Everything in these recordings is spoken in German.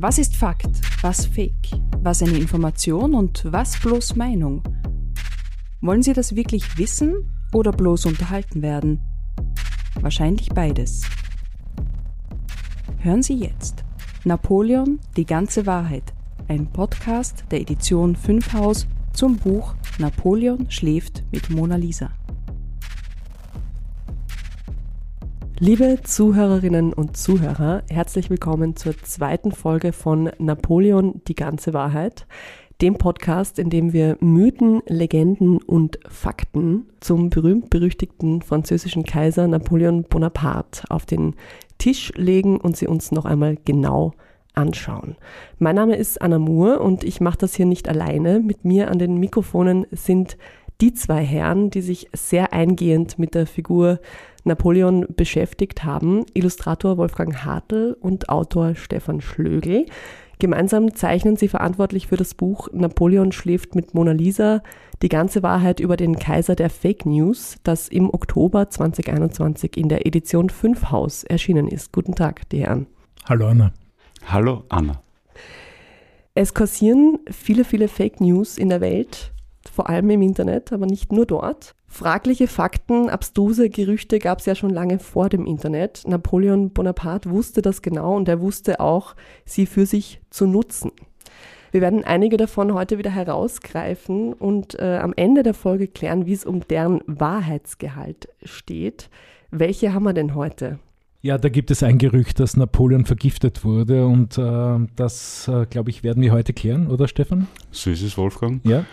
Was ist Fakt, was Fake, was eine Information und was bloß Meinung? Wollen Sie das wirklich wissen oder bloß unterhalten werden? Wahrscheinlich beides. Hören Sie jetzt Napoleon, die ganze Wahrheit, ein Podcast der Edition 5 Haus zum Buch Napoleon schläft mit Mona Lisa. Liebe Zuhörerinnen und Zuhörer, herzlich willkommen zur zweiten Folge von Napoleon die ganze Wahrheit, dem Podcast, in dem wir Mythen, Legenden und Fakten zum berühmt-berüchtigten französischen Kaiser Napoleon Bonaparte auf den Tisch legen und sie uns noch einmal genau anschauen. Mein Name ist Anna Moore und ich mache das hier nicht alleine. Mit mir an den Mikrofonen sind die zwei Herren, die sich sehr eingehend mit der Figur Napoleon beschäftigt haben, Illustrator Wolfgang Hartl und Autor Stefan Schlögl. Gemeinsam zeichnen sie verantwortlich für das Buch Napoleon schläft mit Mona Lisa, die ganze Wahrheit über den Kaiser der Fake News, das im Oktober 2021 in der Edition 5 Haus erschienen ist. Guten Tag, die Herren. Hallo Anna. Hallo Anna. Es kursieren viele, viele Fake News in der Welt vor allem im Internet, aber nicht nur dort. Fragliche Fakten, abstruse Gerüchte gab es ja schon lange vor dem Internet. Napoleon Bonaparte wusste das genau und er wusste auch, sie für sich zu nutzen. Wir werden einige davon heute wieder herausgreifen und äh, am Ende der Folge klären, wie es um deren Wahrheitsgehalt steht. Welche haben wir denn heute? Ja, da gibt es ein Gerücht, dass Napoleon vergiftet wurde und äh, das, äh, glaube ich, werden wir heute klären, oder Stefan? So ist es, Wolfgang. Ja.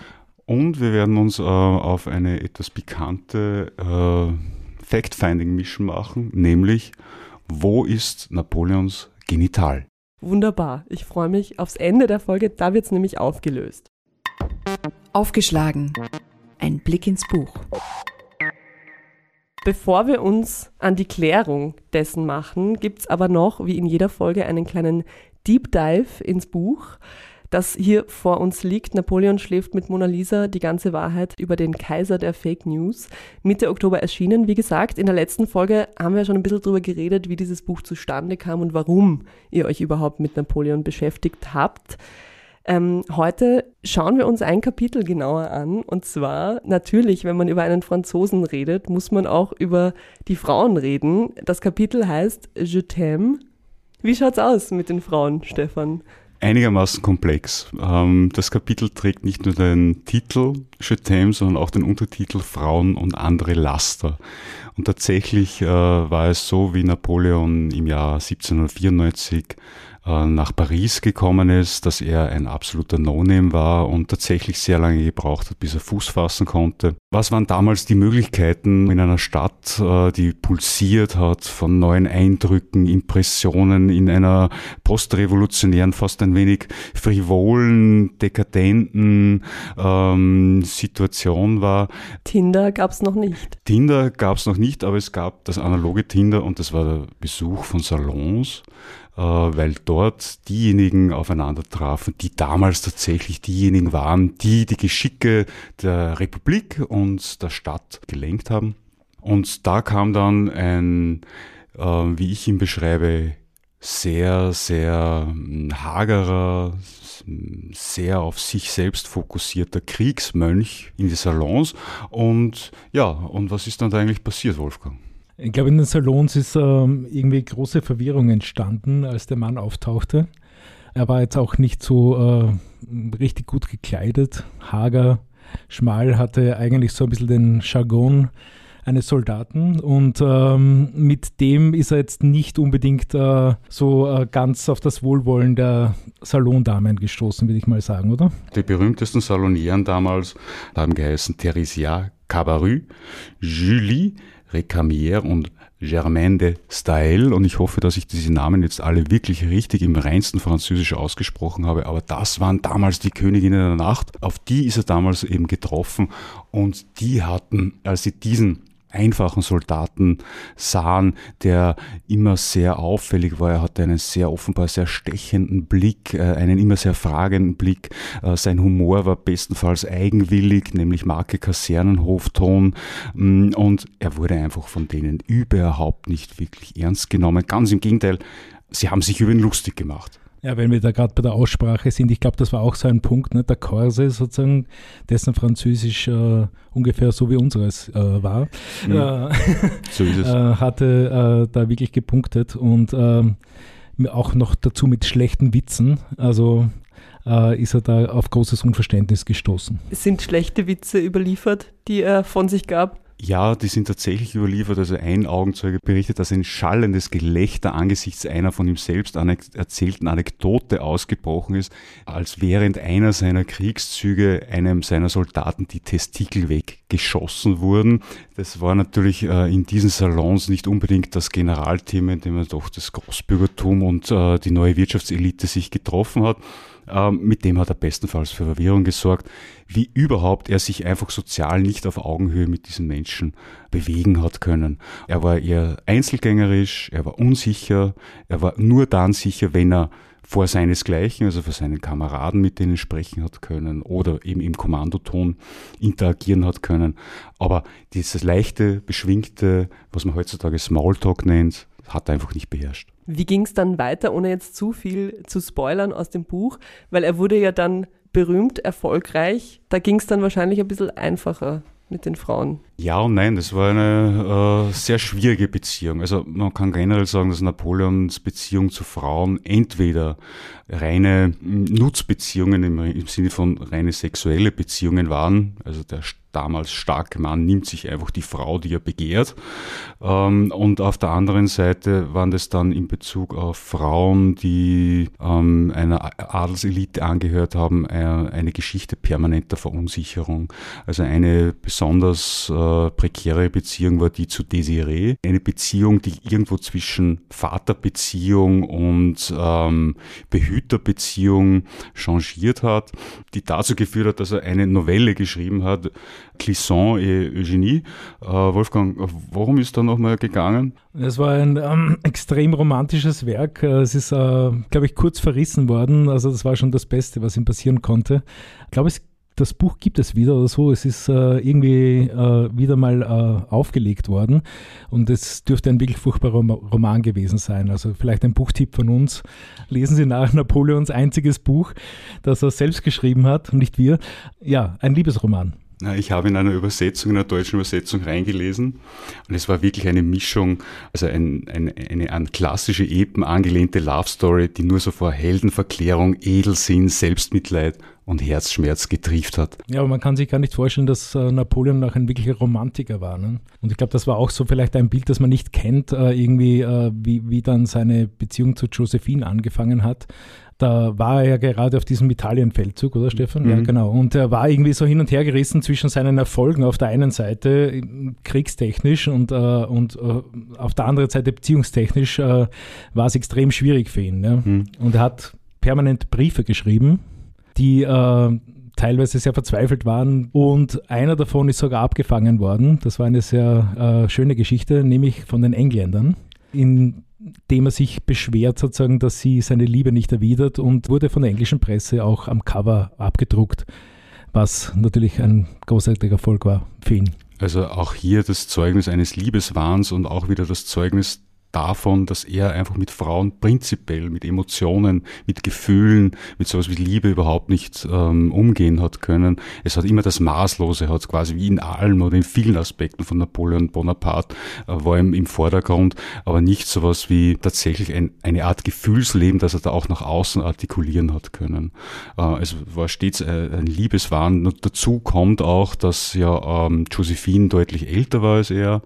Und wir werden uns äh, auf eine etwas pikante äh, Fact-Finding-Mission machen, nämlich wo ist Napoleons Genital? Wunderbar. Ich freue mich aufs Ende der Folge, da wird es nämlich aufgelöst. Aufgeschlagen. Ein Blick ins Buch. Bevor wir uns an die Klärung dessen machen, gibt es aber noch, wie in jeder Folge, einen kleinen Deep Dive ins Buch das hier vor uns liegt. Napoleon schläft mit Mona Lisa, die ganze Wahrheit über den Kaiser der Fake News. Mitte Oktober erschienen. Wie gesagt, in der letzten Folge haben wir schon ein bisschen darüber geredet, wie dieses Buch zustande kam und warum ihr euch überhaupt mit Napoleon beschäftigt habt. Ähm, heute schauen wir uns ein Kapitel genauer an. Und zwar natürlich, wenn man über einen Franzosen redet, muss man auch über die Frauen reden. Das Kapitel heißt Je t'aime. Wie schaut's aus mit den Frauen, Stefan? Einigermaßen komplex. Ähm, das Kapitel trägt nicht nur den Titel t'aime, sondern auch den Untertitel Frauen und andere Laster. Und tatsächlich äh, war es so, wie Napoleon im Jahr 1794 äh, nach Paris gekommen ist, dass er ein absoluter No-Name war und tatsächlich sehr lange gebraucht hat, bis er Fuß fassen konnte. Was waren damals die Möglichkeiten in einer Stadt, äh, die pulsiert hat von neuen Eindrücken, Impressionen in einer postrevolutionären, fast ein wenig frivolen, dekadenten ähm, Situation war? Tinder gab es noch nicht. Tinder gab es noch nicht, aber es gab das analoge Tinder und das war der Besuch von Salons. Äh, weil dort diejenigen aufeinander trafen, die damals tatsächlich diejenigen waren, die die Geschicke der Republik und der Stadt gelenkt haben. Und da kam dann ein, äh, wie ich ihn beschreibe, sehr, sehr hm, hagerer, sehr auf sich selbst fokussierter Kriegsmönch in die Salons. Und ja, und was ist dann da eigentlich passiert, Wolfgang? Ich glaube, in den Salons ist ähm, irgendwie große Verwirrung entstanden, als der Mann auftauchte. Er war jetzt auch nicht so äh, richtig gut gekleidet, hager, schmal, hatte eigentlich so ein bisschen den Jargon eines Soldaten und ähm, mit dem ist er jetzt nicht unbedingt äh, so äh, ganz auf das Wohlwollen der Salondamen gestoßen, würde ich mal sagen, oder? Die berühmtesten Salonieren damals haben geheißen Theresia Cabaru, Julie Recamier und Germaine de Stael und ich hoffe, dass ich diese Namen jetzt alle wirklich richtig im reinsten Französisch ausgesprochen habe, aber das waren damals die Königinnen der Nacht, auf die ist er damals eben getroffen. Und die hatten, als sie diesen einfachen Soldaten sahen, der immer sehr auffällig war. Er hatte einen sehr offenbar sehr stechenden Blick, äh, einen immer sehr fragenden Blick. Äh, sein Humor war bestenfalls eigenwillig, nämlich Marke Kasernenhofton. Mm, und er wurde einfach von denen überhaupt nicht wirklich ernst genommen. Ganz im Gegenteil, sie haben sich über ihn lustig gemacht. Ja, wenn wir da gerade bei der Aussprache sind, ich glaube, das war auch so ein Punkt, ne? der Corse sozusagen, dessen Französisch äh, ungefähr so wie unseres äh, war, mhm. äh, so äh, hatte äh, da wirklich gepunktet und ähm, auch noch dazu mit schlechten Witzen. Also äh, ist er da auf großes Unverständnis gestoßen. Sind schlechte Witze überliefert, die er von sich gab? Ja, die sind tatsächlich überliefert. Also ein Augenzeuge berichtet, dass ein schallendes Gelächter angesichts einer von ihm selbst erzählten Anekdote ausgebrochen ist, als während einer seiner Kriegszüge einem seiner Soldaten die Testikel weggeschossen wurden. Das war natürlich äh, in diesen Salons nicht unbedingt das Generalthema, in dem doch das Großbürgertum und äh, die neue Wirtschaftselite sich getroffen hat. Ähm, mit dem hat er bestenfalls für Verwirrung gesorgt, wie überhaupt er sich einfach sozial nicht auf Augenhöhe mit diesen Menschen bewegen hat können. Er war eher einzelgängerisch, er war unsicher, er war nur dann sicher, wenn er vor seinesgleichen, also vor seinen Kameraden, mit denen sprechen hat können oder eben im Kommandoton interagieren hat können. Aber dieses leichte, beschwingte, was man heutzutage Smalltalk nennt, hat er einfach nicht beherrscht. Wie ging es dann weiter, ohne jetzt zu viel zu spoilern aus dem Buch? Weil er wurde ja dann berühmt, erfolgreich. Da ging es dann wahrscheinlich ein bisschen einfacher mit den Frauen. Ja und nein, das war eine äh, sehr schwierige Beziehung. Also man kann generell sagen, dass Napoleons Beziehung zu Frauen entweder reine Nutzbeziehungen im, im Sinne von reine sexuelle Beziehungen waren, also der damals starke Mann nimmt sich einfach die Frau, die er begehrt. Ähm, und auf der anderen Seite waren das dann in Bezug auf Frauen, die ähm, einer Adelselite angehört haben, äh, eine Geschichte permanenter Verunsicherung. Also eine besonders äh, prekäre Beziehung war die zu Desiree. Eine Beziehung, die irgendwo zwischen Vaterbeziehung und ähm, Behüterbeziehung changiert hat, die dazu geführt hat, dass er eine Novelle geschrieben hat, Clisson et Eugenie. Äh, Wolfgang, worum ist da nochmal gegangen? Es war ein ähm, extrem romantisches Werk. Äh, es ist, äh, glaube ich, kurz verrissen worden. Also das war schon das Beste, was ihm passieren konnte. Ich glaube, es das Buch gibt es wieder oder so. Es ist äh, irgendwie äh, wieder mal äh, aufgelegt worden und es dürfte ein wirklich furchtbarer Roman gewesen sein. Also vielleicht ein Buchtipp von uns. Lesen Sie nach Napoleons einziges Buch, das er selbst geschrieben hat, nicht wir. Ja, ein Liebesroman. Ich habe in einer Übersetzung, in einer deutschen Übersetzung reingelesen und es war wirklich eine Mischung, also ein, ein, eine an klassische Epen angelehnte Love Story, die nur so vor Heldenverklärung, Edelsinn, Selbstmitleid und Herzschmerz getrieft hat. Ja, aber man kann sich gar nicht vorstellen, dass äh, Napoleon auch ein wirklicher Romantiker war. Ne? Und ich glaube, das war auch so vielleicht ein Bild, das man nicht kennt, äh, irgendwie, äh, wie, wie dann seine Beziehung zu Josephine angefangen hat. Da war er ja gerade auf diesem Italienfeldzug, oder Stefan? Mhm. Ja, genau. Und er war irgendwie so hin und her gerissen zwischen seinen Erfolgen auf der einen Seite, kriegstechnisch, und, äh, und äh, auf der anderen Seite beziehungstechnisch äh, war es extrem schwierig für ihn. Ja? Mhm. Und er hat permanent Briefe geschrieben, die äh, teilweise sehr verzweifelt waren. Und einer davon ist sogar abgefangen worden. Das war eine sehr äh, schöne Geschichte, nämlich von den Engländern. In dem er sich beschwert, sozusagen, dass sie seine Liebe nicht erwidert und wurde von der englischen Presse auch am Cover abgedruckt, was natürlich ein großartiger Erfolg war für ihn. Also auch hier das Zeugnis eines Liebeswahns und auch wieder das Zeugnis davon, dass er einfach mit Frauen prinzipiell, mit Emotionen, mit Gefühlen, mit sowas wie Liebe überhaupt nicht ähm, umgehen hat können. Es hat immer das Maßlose, hat quasi wie in allem oder in vielen Aspekten von Napoleon Bonaparte äh, war ihm im Vordergrund, aber nicht sowas wie tatsächlich ein, eine Art Gefühlsleben, das er da auch nach außen artikulieren hat können. Äh, es war stets ein, ein Liebeswahn. Und dazu kommt auch, dass ja ähm, Josephine deutlich älter war als er.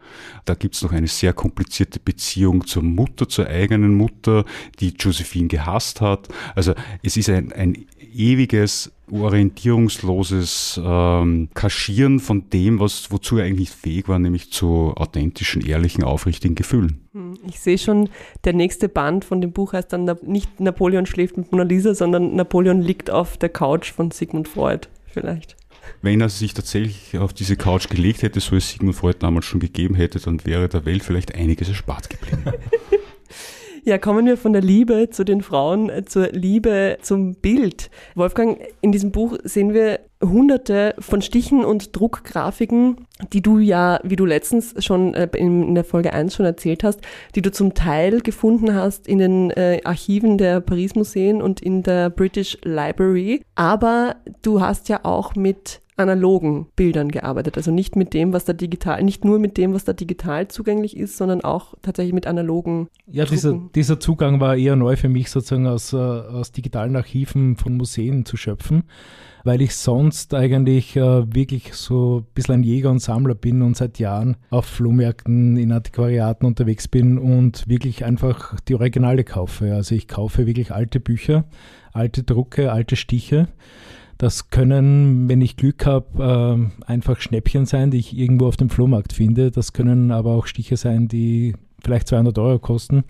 Da gibt's noch eine sehr komplizierte Beziehung Beziehung zur Mutter, zur eigenen Mutter, die Josephine gehasst hat. Also es ist ein, ein ewiges orientierungsloses ähm, Kaschieren von dem, was, wozu er eigentlich fähig war, nämlich zu authentischen, ehrlichen, aufrichtigen Gefühlen. Hm, ich sehe schon, der nächste Band von dem Buch heißt dann nicht Napoleon schläft mit Mona Lisa, sondern Napoleon liegt auf der Couch von Sigmund Freud vielleicht. Wenn er sich tatsächlich auf diese Couch gelegt hätte, so es Sigmund Freud damals schon gegeben hätte, dann wäre der Welt vielleicht einiges erspart geblieben. Ja, kommen wir von der Liebe zu den Frauen äh, zur Liebe zum Bild. Wolfgang, in diesem Buch sehen wir hunderte von Stichen und Druckgrafiken, die du ja, wie du letztens schon äh, in der Folge 1 schon erzählt hast, die du zum Teil gefunden hast in den äh, Archiven der Paris Museen und in der British Library. Aber du hast ja auch mit analogen Bildern gearbeitet. Also nicht mit dem, was da digital, nicht nur mit dem, was da digital zugänglich ist, sondern auch tatsächlich mit analogen. Ja, dieser, dieser Zugang war eher neu für mich, sozusagen aus, äh, aus digitalen Archiven von Museen zu schöpfen, weil ich sonst eigentlich äh, wirklich so ein bisschen ein Jäger und Sammler bin und seit Jahren auf Flohmärkten, in Antiquariaten unterwegs bin und wirklich einfach die Originale kaufe. Also ich kaufe wirklich alte Bücher, alte Drucke, alte Stiche das können, wenn ich Glück habe, äh, einfach Schnäppchen sein, die ich irgendwo auf dem Flohmarkt finde. Das können aber auch Stiche sein, die vielleicht 200 Euro kosten.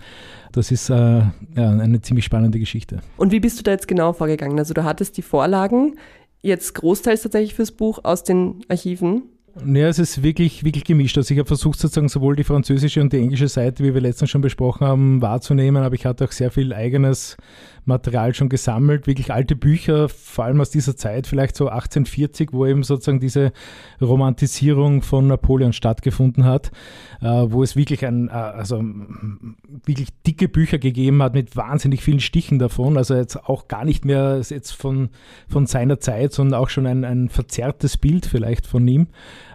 Das ist äh, eine ziemlich spannende Geschichte. Und wie bist du da jetzt genau vorgegangen? Also du hattest die Vorlagen, jetzt großteils tatsächlich fürs Buch aus den Archiven. Ja, es ist wirklich, wirklich gemischt. Also ich habe versucht, sozusagen sowohl die französische und die englische Seite, wie wir letztens schon besprochen haben, wahrzunehmen, aber ich hatte auch sehr viel eigenes Material schon gesammelt, wirklich alte Bücher, vor allem aus dieser Zeit, vielleicht so 1840, wo eben sozusagen diese Romantisierung von Napoleon stattgefunden hat, äh, wo es wirklich ein, äh, also wirklich dicke Bücher gegeben hat mit wahnsinnig vielen Stichen davon, also jetzt auch gar nicht mehr jetzt von, von seiner Zeit, sondern auch schon ein, ein verzerrtes Bild vielleicht von ihm,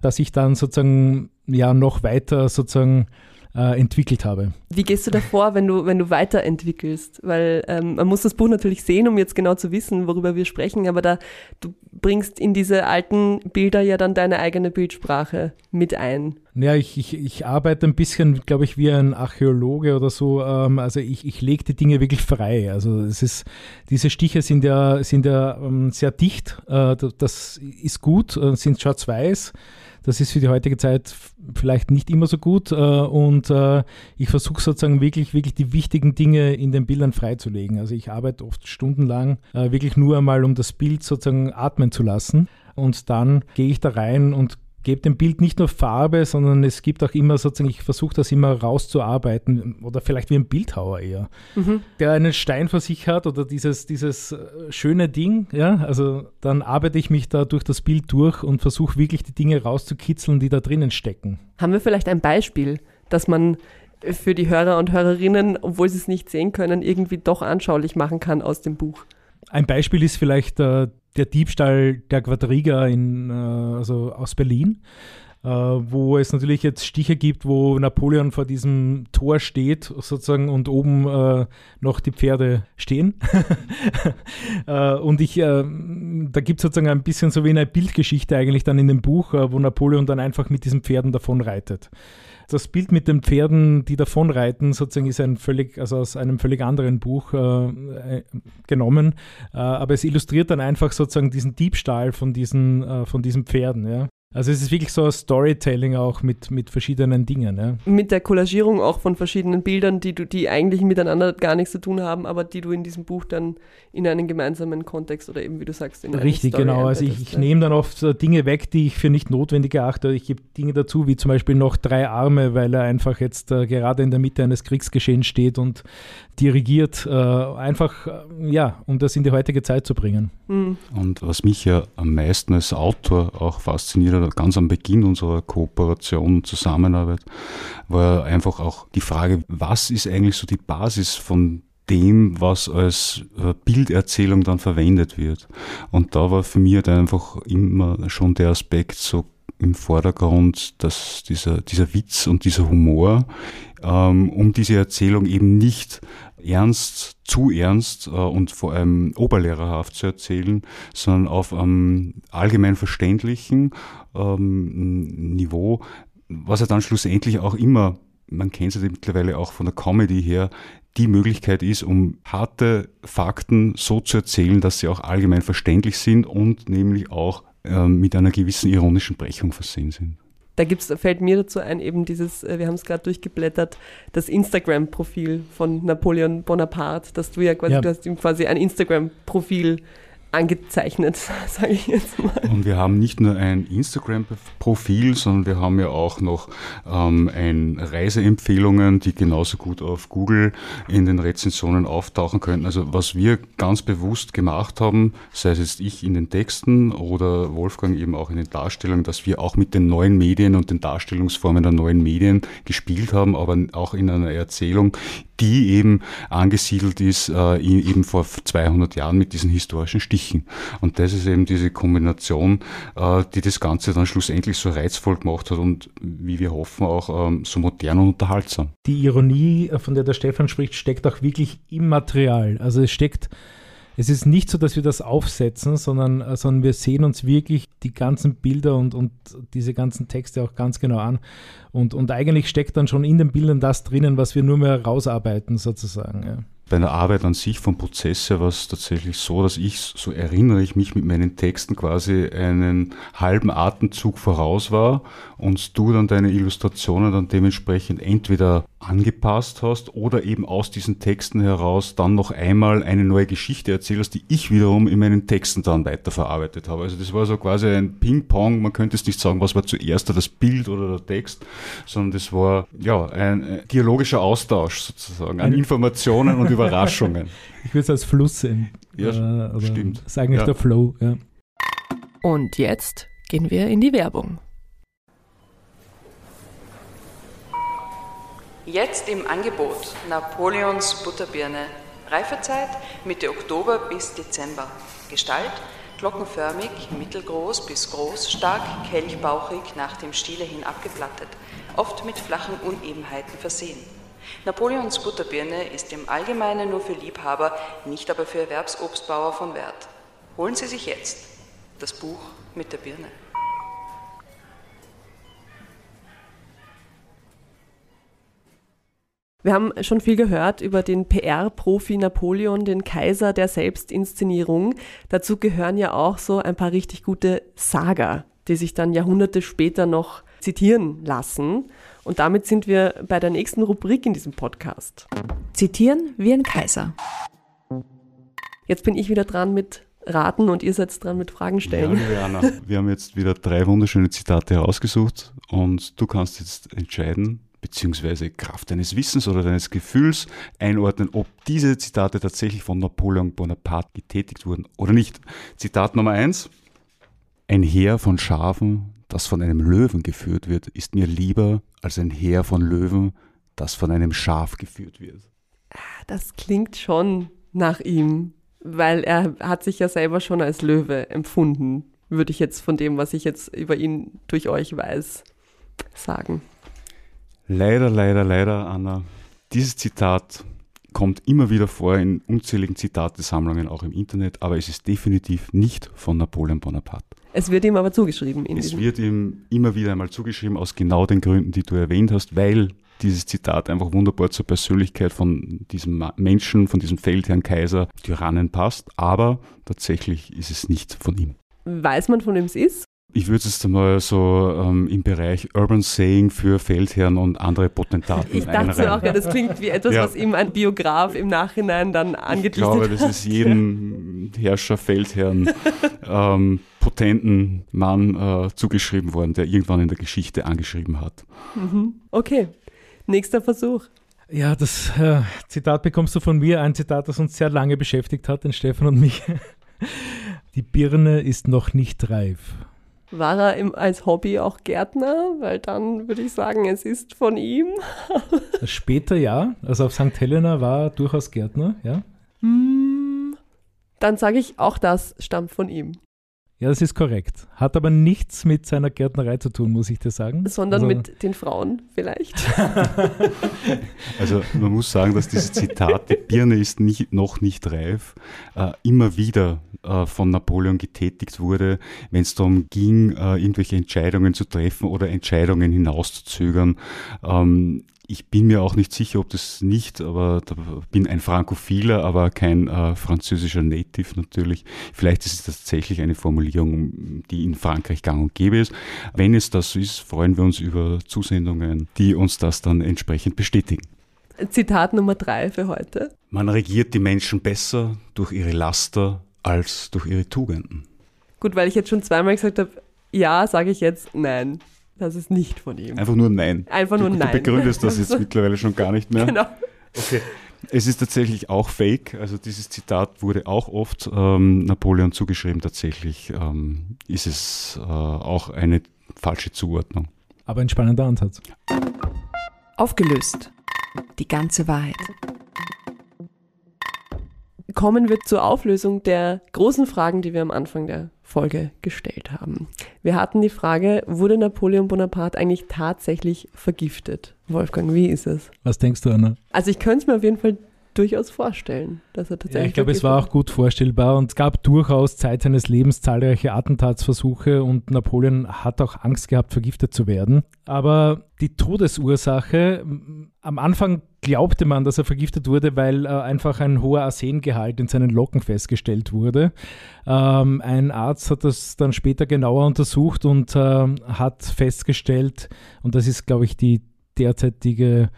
dass ich dann sozusagen ja noch weiter sozusagen äh, entwickelt habe. Wie gehst du davor, wenn du, wenn du weiterentwickelst? Weil ähm, man muss das Buch natürlich sehen, um jetzt genau zu wissen, worüber wir sprechen, aber da du bringst in diese alten Bilder ja dann deine eigene Bildsprache mit ein. Ja, ich, ich, ich arbeite ein bisschen, glaube ich, wie ein Archäologe oder so. Ähm, also ich, ich lege die Dinge wirklich frei. Also es ist, diese Stiche sind ja, sind ja ähm, sehr dicht. Äh, das ist gut, äh, sind schwarz-weiß. Das ist für die heutige Zeit vielleicht nicht immer so gut äh, und äh, ich versuche sozusagen wirklich, wirklich die wichtigen Dinge in den Bildern freizulegen. Also ich arbeite oft stundenlang äh, wirklich nur einmal, um das Bild sozusagen atmen zu lassen und dann gehe ich da rein und gebe dem Bild nicht nur Farbe, sondern es gibt auch immer sozusagen, ich versuche das immer rauszuarbeiten oder vielleicht wie ein Bildhauer eher, mhm. der einen Stein vor sich hat oder dieses, dieses äh, schöne Ding, ja, also dann arbeite ich mich da durch das Bild durch und versuche wirklich die Dinge rauszukitzeln, die da drinnen stecken. Haben wir vielleicht ein Beispiel, dass man für die Hörer und Hörerinnen, obwohl sie es nicht sehen können, irgendwie doch anschaulich machen kann aus dem Buch? Ein Beispiel ist vielleicht äh, der Diebstahl der Quadriga in, äh, also aus Berlin, äh, wo es natürlich jetzt Stiche gibt, wo Napoleon vor diesem Tor steht sozusagen und oben äh, noch die Pferde stehen. Und ich, da gibt es sozusagen ein bisschen so wie eine Bildgeschichte eigentlich dann in dem Buch, wo Napoleon dann einfach mit diesen Pferden davon reitet. Das Bild mit den Pferden, die davonreiten, sozusagen ist ein völlig, also aus einem völlig anderen Buch äh, genommen. Äh, aber es illustriert dann einfach sozusagen diesen Diebstahl von diesen, äh, von diesen Pferden. Ja. Also es ist wirklich so ein Storytelling auch mit, mit verschiedenen Dingen. Ja. Mit der Collagierung auch von verschiedenen Bildern, die du, die eigentlich miteinander gar nichts zu tun haben, aber die du in diesem Buch dann in einen gemeinsamen Kontext oder eben wie du sagst, in Richtig, genau. Also ich, ich ja. nehme dann oft Dinge weg, die ich für nicht notwendig erachte. Ich gebe Dinge dazu, wie zum Beispiel noch drei Arme, weil er einfach jetzt äh, gerade in der Mitte eines Kriegsgeschehens steht und dirigiert, äh, einfach, äh, ja, um das in die heutige Zeit zu bringen. Mhm. Und was mich ja am meisten als Autor auch fasziniert, ganz am Beginn unserer Kooperation und Zusammenarbeit, war einfach auch die Frage, was ist eigentlich so die Basis von dem, was als äh, Bilderzählung dann verwendet wird. Und da war für mich halt einfach immer schon der Aspekt so im Vordergrund, dass dieser, dieser Witz und dieser Humor, ähm, um diese Erzählung eben nicht ernst, zu ernst äh, und vor allem oberlehrerhaft zu erzählen, sondern auf einem allgemein verständlichen ähm, Niveau, was er dann schlussendlich auch immer, man kennt es ja mittlerweile auch von der Comedy her, die Möglichkeit ist, um harte Fakten so zu erzählen, dass sie auch allgemein verständlich sind und nämlich auch äh, mit einer gewissen ironischen Brechung versehen sind. Da gibt's, fällt mir dazu ein, eben dieses, äh, wir haben es gerade durchgeblättert, das Instagram-Profil von Napoleon Bonaparte, dass du ja quasi, ja. du hast ihm quasi ein Instagram-Profil angezeichnet, sage ich jetzt mal. Und wir haben nicht nur ein Instagram-Profil, sondern wir haben ja auch noch ähm, ein Reiseempfehlungen, die genauso gut auf Google in den Rezensionen auftauchen könnten. Also was wir ganz bewusst gemacht haben, sei es jetzt ich in den Texten oder Wolfgang eben auch in den Darstellungen, dass wir auch mit den neuen Medien und den Darstellungsformen der neuen Medien gespielt haben, aber auch in einer Erzählung, die eben angesiedelt ist, äh, eben vor 200 Jahren mit diesen historischen Stichen. Und das ist eben diese Kombination, äh, die das Ganze dann schlussendlich so reizvoll gemacht hat und wie wir hoffen auch ähm, so modern und unterhaltsam. Die Ironie, äh, von der der Stefan spricht, steckt auch wirklich im Material. Also es steckt es ist nicht so, dass wir das aufsetzen, sondern, äh, sondern wir sehen uns wirklich die ganzen Bilder und, und diese ganzen Texte auch ganz genau an. Und, und eigentlich steckt dann schon in den Bildern das drinnen, was wir nur mehr rausarbeiten, sozusagen. Ja. Bei der Arbeit an sich vom Prozess her war es tatsächlich so, dass ich, so erinnere ich mich mit meinen Texten quasi einen halben Atemzug voraus war und du dann deine Illustrationen dann dementsprechend entweder angepasst hast oder eben aus diesen Texten heraus dann noch einmal eine neue Geschichte erzählst, die ich wiederum in meinen Texten dann weiterverarbeitet habe. Also das war so quasi ein Ping-Pong, man könnte es nicht sagen, was war zuerst das Bild oder der Text, sondern das war ja ein dialogischer Austausch sozusagen an Informationen und Überraschungen. Ich würde es als Fluss sehen. Ja, äh, stimmt. Das ist eigentlich ja. der Flow. Ja. Und jetzt gehen wir in die Werbung. Jetzt im Angebot Napoleons Butterbirne. Reifezeit Mitte Oktober bis Dezember. Gestalt glockenförmig, mittelgroß bis groß, stark kelchbauchig, nach dem Stiele hin abgeplattet, oft mit flachen Unebenheiten versehen. Napoleons Butterbirne ist im Allgemeinen nur für Liebhaber, nicht aber für Erwerbsobstbauer von Wert. Holen Sie sich jetzt das Buch mit der Birne. Wir haben schon viel gehört über den PR-Profi Napoleon, den Kaiser der Selbstinszenierung. Dazu gehören ja auch so ein paar richtig gute Saga, die sich dann Jahrhunderte später noch zitieren lassen. Und damit sind wir bei der nächsten Rubrik in diesem Podcast. Zitieren wie ein Kaiser. Jetzt bin ich wieder dran mit Raten und ihr seid dran mit Fragen stellen. Ja, Jana, wir haben jetzt wieder drei wunderschöne Zitate herausgesucht und du kannst jetzt entscheiden, beziehungsweise Kraft deines Wissens oder deines Gefühls einordnen, ob diese Zitate tatsächlich von Napoleon Bonaparte getätigt wurden oder nicht. Zitat Nummer eins. Ein Heer von Schafen, das von einem Löwen geführt wird, ist mir lieber als ein Heer von Löwen, das von einem Schaf geführt wird. Das klingt schon nach ihm, weil er hat sich ja selber schon als Löwe empfunden, würde ich jetzt von dem, was ich jetzt über ihn durch euch weiß, sagen. Leider, leider, leider, Anna. Dieses Zitat kommt immer wieder vor in unzähligen Zitatesammlungen, auch im Internet, aber es ist definitiv nicht von Napoleon Bonaparte. Es wird ihm aber zugeschrieben. es wird ihm immer wieder einmal zugeschrieben, aus genau den Gründen, die du erwähnt hast, weil dieses Zitat einfach wunderbar zur Persönlichkeit von diesem Menschen, von diesem Feldherrn Kaiser Tyrannen passt, aber tatsächlich ist es nicht von ihm. Weiß man, von wem es ist? Ich würde es einmal so ähm, im Bereich Urban Saying für Feldherren und andere Potentaten Ich dachte so auch, ja, das klingt wie etwas, ja. was ihm ein Biograf im Nachhinein dann angedichtet hat. Ich glaube, das ist jedem Herrscher, Feldherrn, ähm, potenten Mann äh, zugeschrieben worden, der irgendwann in der Geschichte angeschrieben hat. Mhm. Okay, nächster Versuch. Ja, das äh, Zitat bekommst du von mir, ein Zitat, das uns sehr lange beschäftigt hat, den Stefan und mich. Die Birne ist noch nicht reif. War er im, als Hobby auch Gärtner? Weil dann würde ich sagen, es ist von ihm. Später ja. Also auf St. Helena war er durchaus Gärtner, ja. Hm, dann sage ich, auch das stammt von ihm. Ja, das ist korrekt. Hat aber nichts mit seiner Gärtnerei zu tun, muss ich dir sagen. Sondern also, mit den Frauen vielleicht. also man muss sagen, dass dieses Zitat, die Birne ist nicht, noch nicht reif, äh, immer wieder äh, von Napoleon getätigt wurde, wenn es darum ging, äh, irgendwelche Entscheidungen zu treffen oder Entscheidungen hinauszuzögern. Ähm, ich bin mir auch nicht sicher, ob das nicht, aber da bin ein Frankophiler, aber kein äh, französischer Native natürlich. Vielleicht ist es tatsächlich eine Formulierung, die in Frankreich gang und gäbe ist. Wenn es das so ist, freuen wir uns über Zusendungen, die uns das dann entsprechend bestätigen. Zitat Nummer drei für heute. Man regiert die Menschen besser durch ihre Laster als durch ihre Tugenden. Gut, weil ich jetzt schon zweimal gesagt habe, ja, sage ich jetzt nein. Das ist nicht von ihm. Einfach nur Nein. Einfach nur du, Nein. Du begründest das jetzt mittlerweile schon gar nicht mehr. Genau. Okay. Es ist tatsächlich auch fake. Also dieses Zitat wurde auch oft ähm, Napoleon zugeschrieben. Tatsächlich ähm, ist es äh, auch eine falsche Zuordnung. Aber ein spannender Ansatz. Aufgelöst. Die ganze Wahrheit. Kommen wir zur Auflösung der großen Fragen, die wir am Anfang der Folge gestellt haben. Wir hatten die Frage, wurde Napoleon Bonaparte eigentlich tatsächlich vergiftet? Wolfgang, wie ist es? Was denkst du, Anna? Also ich könnte es mir auf jeden Fall durchaus vorstellen, dass er tatsächlich. Ja, ich glaube, es war auch gut vorstellbar und es gab durchaus Zeit seines Lebens zahlreiche Attentatsversuche und Napoleon hat auch Angst gehabt, vergiftet zu werden. Aber die Todesursache, am Anfang glaubte man, dass er vergiftet wurde, weil äh, einfach ein hoher Arsengehalt in seinen Locken festgestellt wurde. Ähm, ein Arzt hat das dann später genauer untersucht und äh, hat festgestellt, und das ist, glaube ich, die derzeitige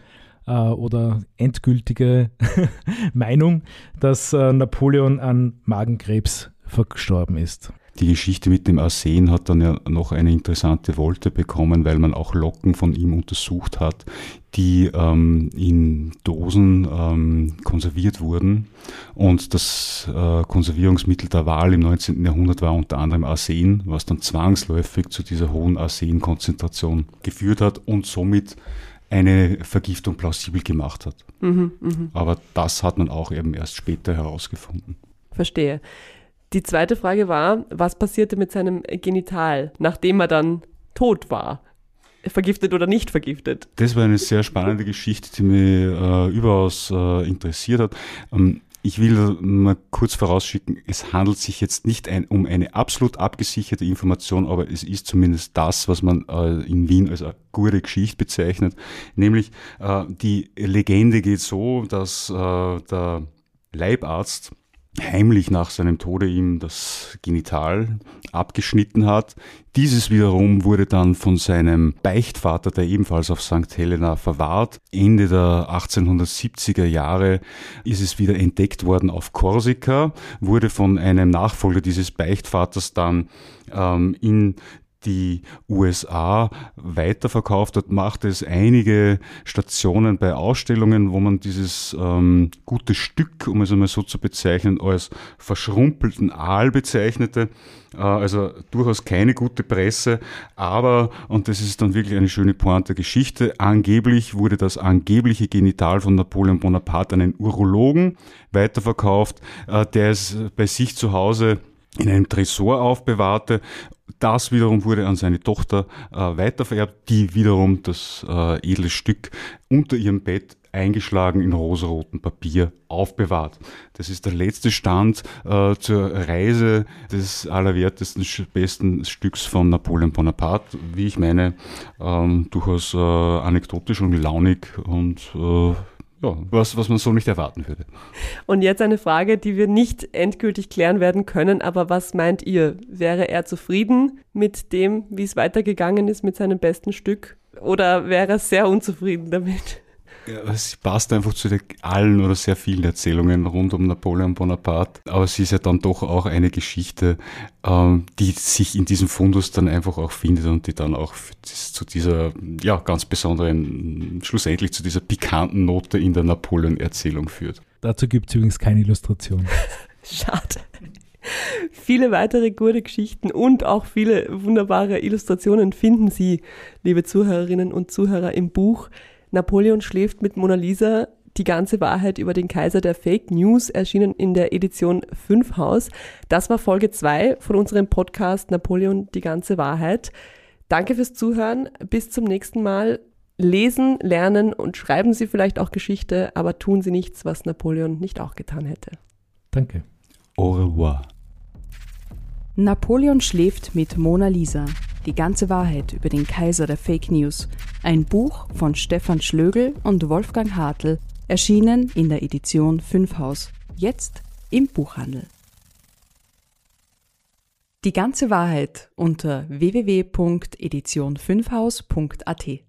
äh, oder endgültige Meinung, dass äh, Napoleon an Magenkrebs verstorben ist. Die Geschichte mit dem Arsen hat dann ja noch eine interessante Wolte bekommen, weil man auch Locken von ihm untersucht hat, die ähm, in Dosen ähm, konserviert wurden. Und das äh, Konservierungsmittel der Wahl im 19. Jahrhundert war unter anderem Arsen, was dann zwangsläufig zu dieser hohen Arsenkonzentration geführt hat und somit eine Vergiftung plausibel gemacht hat. Mhm, mh. Aber das hat man auch eben erst später herausgefunden. Verstehe. Die zweite Frage war, was passierte mit seinem Genital, nachdem er dann tot war? Vergiftet oder nicht vergiftet? Das war eine sehr spannende Geschichte, die mich äh, überaus äh, interessiert hat. Ähm, ich will mal kurz vorausschicken, es handelt sich jetzt nicht ein, um eine absolut abgesicherte Information, aber es ist zumindest das, was man äh, in Wien als eine gute Geschichte bezeichnet. Nämlich äh, die Legende geht so, dass äh, der Leibarzt heimlich nach seinem Tode ihm das Genital abgeschnitten hat. Dieses wiederum wurde dann von seinem Beichtvater, der ebenfalls auf St. Helena verwahrt. Ende der 1870er Jahre ist es wieder entdeckt worden auf Korsika, wurde von einem Nachfolger dieses Beichtvaters dann ähm, in die USA weiterverkauft hat, macht es einige Stationen bei Ausstellungen, wo man dieses ähm, gute Stück, um es einmal so zu bezeichnen, als verschrumpelten Aal bezeichnete. Äh, also durchaus keine gute Presse, aber, und das ist dann wirklich eine schöne Pointe Geschichte, angeblich wurde das angebliche Genital von Napoleon Bonaparte an einen Urologen weiterverkauft, äh, der es bei sich zu Hause in einem Tresor aufbewahrte. Das wiederum wurde an seine Tochter äh, weitervererbt, die wiederum das äh, edle Stück unter ihrem Bett eingeschlagen in rosarotem Papier aufbewahrt. Das ist der letzte Stand äh, zur Reise des allerwertesten, besten Stücks von Napoleon Bonaparte, wie ich meine, ähm, durchaus äh, anekdotisch und launig und äh, ja, was, was man so nicht erwarten würde. Und jetzt eine Frage, die wir nicht endgültig klären werden können, aber was meint ihr? Wäre er zufrieden mit dem, wie es weitergegangen ist mit seinem besten Stück? Oder wäre er sehr unzufrieden damit? Ja, es passt einfach zu den allen oder sehr vielen Erzählungen rund um Napoleon Bonaparte. Aber sie ist ja dann doch auch eine Geschichte, ähm, die sich in diesem Fundus dann einfach auch findet und die dann auch zu dieser, ja, ganz besonderen, schlussendlich zu dieser pikanten Note in der Napoleon-Erzählung führt. Dazu gibt es übrigens keine Illustration. Schade. Viele weitere gute Geschichten und auch viele wunderbare Illustrationen finden Sie, liebe Zuhörerinnen und Zuhörer, im Buch Napoleon schläft mit Mona Lisa. Die ganze Wahrheit über den Kaiser der Fake News erschienen in der Edition 5 Haus. Das war Folge 2 von unserem Podcast Napoleon die ganze Wahrheit. Danke fürs Zuhören. Bis zum nächsten Mal. Lesen, lernen und schreiben Sie vielleicht auch Geschichte, aber tun Sie nichts, was Napoleon nicht auch getan hätte. Danke. Au revoir. Napoleon schläft mit Mona Lisa. Die ganze Wahrheit über den Kaiser der Fake News. Ein Buch von Stefan Schlögel und Wolfgang Hartl, erschienen in der Edition 5 Haus. Jetzt im Buchhandel. Die ganze Wahrheit unter www.edition5haus.at